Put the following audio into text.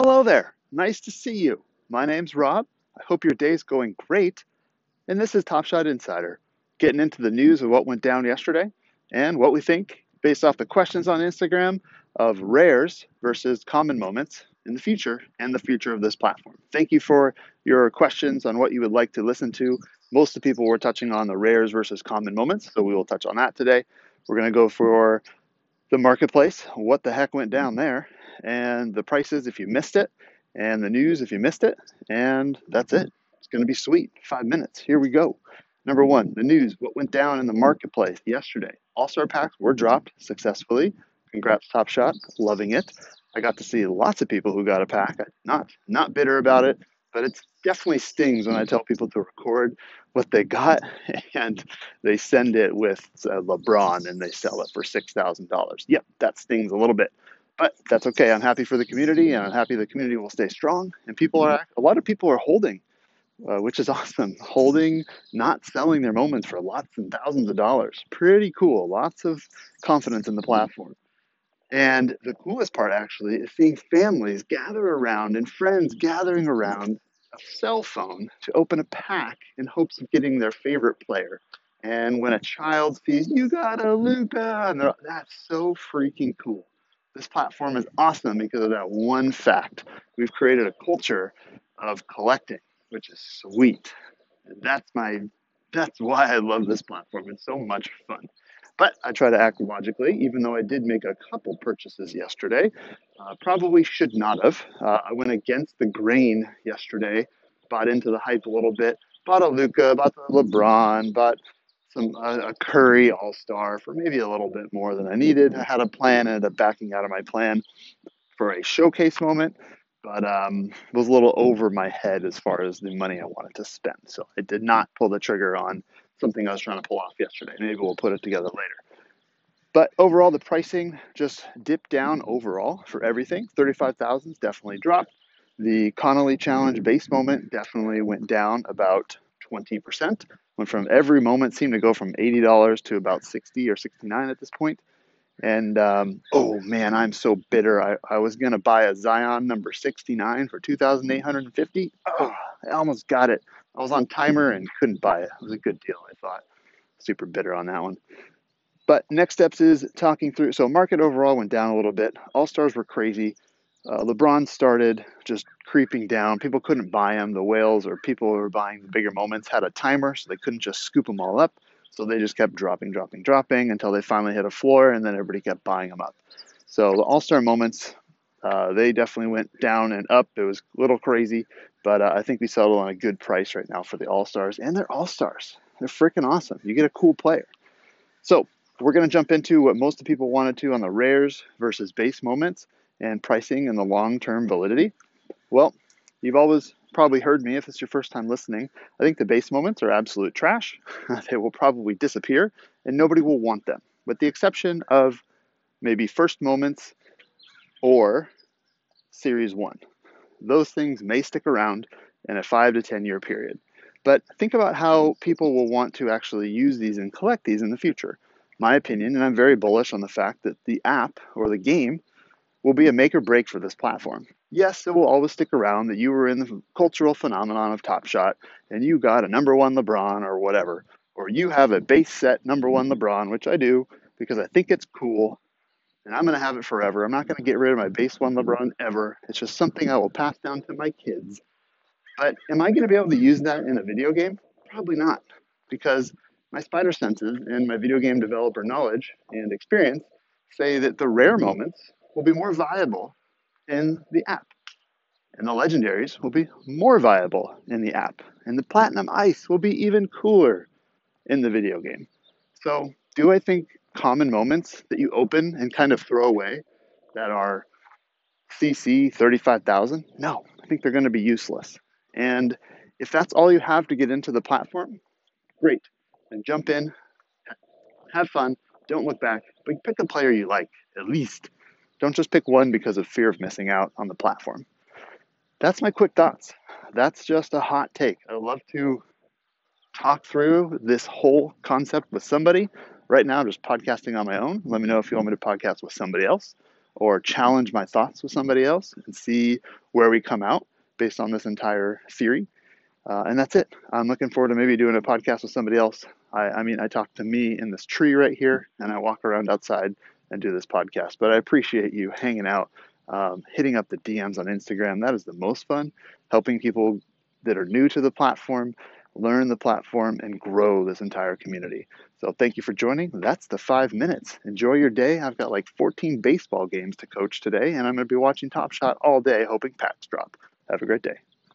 Hello there. Nice to see you. My name's Rob. I hope your day's going great. And this is Top Shot Insider, getting into the news of what went down yesterday and what we think based off the questions on Instagram of rares versus common moments in the future and the future of this platform. Thank you for your questions on what you would like to listen to. Most of the people were touching on the rares versus common moments, so we will touch on that today. We're going to go for the marketplace, what the heck went down there, and the prices if you missed it, and the news if you missed it, and that's it. It's going to be sweet. Five minutes. Here we go. Number one, the news, what went down in the marketplace yesterday. All star packs were dropped successfully. Congrats, Top Shot. Loving it. I got to see lots of people who got a pack. Not not bitter about it, but it definitely stings when I tell people to record what they got and they send it with uh, LeBron and they sell it for $6,000. Yep, that stings a little bit. But that's okay. I'm happy for the community and I'm happy the community will stay strong. And people are, a lot of people are holding, uh, which is awesome. Holding, not selling their moments for lots and thousands of dollars. Pretty cool. Lots of confidence in the platform. And the coolest part actually is seeing families gather around and friends gathering around a cell phone to open a pack in hopes of getting their favorite player. And when a child sees, you got a Luka, and that's so freaking cool. This platform is awesome because of that one fact. We've created a culture of collecting, which is sweet. And that's my that's why I love this platform. It's so much fun. But I try to act logically, even though I did make a couple purchases yesterday. Uh, probably should not have. Uh, I went against the grain yesterday, bought into the hype a little bit, bought a Luka, bought the LeBron, bought some uh, a Curry All Star for maybe a little bit more than I needed. I had a plan, ended up backing out of my plan for a showcase moment, but um, was a little over my head as far as the money I wanted to spend. So I did not pull the trigger on something I was trying to pull off yesterday. Maybe we'll put it together later. But overall, the pricing just dipped down overall for everything. 35,000 definitely dropped. The Connolly Challenge base moment definitely went down about 20%. Went from every moment seemed to go from $80 to about 60 or 69 at this point. And um, oh man, I'm so bitter. I, I was gonna buy a Zion number 69 for 2,850. Oh, I almost got it. I was on timer and couldn't buy it. It was a good deal, I thought. Super bitter on that one. But next steps is talking through. So market overall went down a little bit. All stars were crazy. Uh, LeBron started just creeping down. People couldn't buy him. The whales or people who were buying the bigger moments had a timer, so they couldn't just scoop them all up. So they just kept dropping, dropping, dropping until they finally hit a floor, and then everybody kept buying them up. So the All Star moments, uh, they definitely went down and up. It was a little crazy, but uh, I think we settled on a good price right now for the All Stars, and they're All Stars. They're freaking awesome. You get a cool player. So we're going to jump into what most people wanted to on the rares versus base moments and pricing and the long term validity. Well, you've always probably heard me if it's your first time listening. I think the base moments are absolute trash. they will probably disappear and nobody will want them, with the exception of maybe first moments or series one. Those things may stick around in a five to 10 year period. But think about how people will want to actually use these and collect these in the future. My opinion, and I'm very bullish on the fact that the app or the game will be a make or break for this platform. Yes, it will always stick around that you were in the cultural phenomenon of Top Shot and you got a number one LeBron or whatever, or you have a base set number one LeBron, which I do because I think it's cool and I'm going to have it forever. I'm not going to get rid of my base one LeBron ever. It's just something I will pass down to my kids. But am I going to be able to use that in a video game? Probably not, because my spider senses and my video game developer knowledge and experience say that the rare moments will be more viable in the app. And the legendaries will be more viable in the app. And the platinum ice will be even cooler in the video game. So, do I think common moments that you open and kind of throw away that are CC 35,000? No, I think they're going to be useless. And if that's all you have to get into the platform, great. Then jump in, have fun, don't look back, but pick a player you like at least. Don't just pick one because of fear of missing out on the platform. That's my quick thoughts. That's just a hot take. I would love to talk through this whole concept with somebody. Right now, I'm just podcasting on my own. Let me know if you want me to podcast with somebody else or challenge my thoughts with somebody else and see where we come out based on this entire theory. Uh, and that's it. I'm looking forward to maybe doing a podcast with somebody else. I, I mean, I talk to me in this tree right here, and I walk around outside and do this podcast. But I appreciate you hanging out, um, hitting up the DMs on Instagram. That is the most fun, helping people that are new to the platform learn the platform and grow this entire community. So thank you for joining. That's the five minutes. Enjoy your day. I've got like 14 baseball games to coach today, and I'm going to be watching Top Shot all day, hoping Pats drop. Have a great day.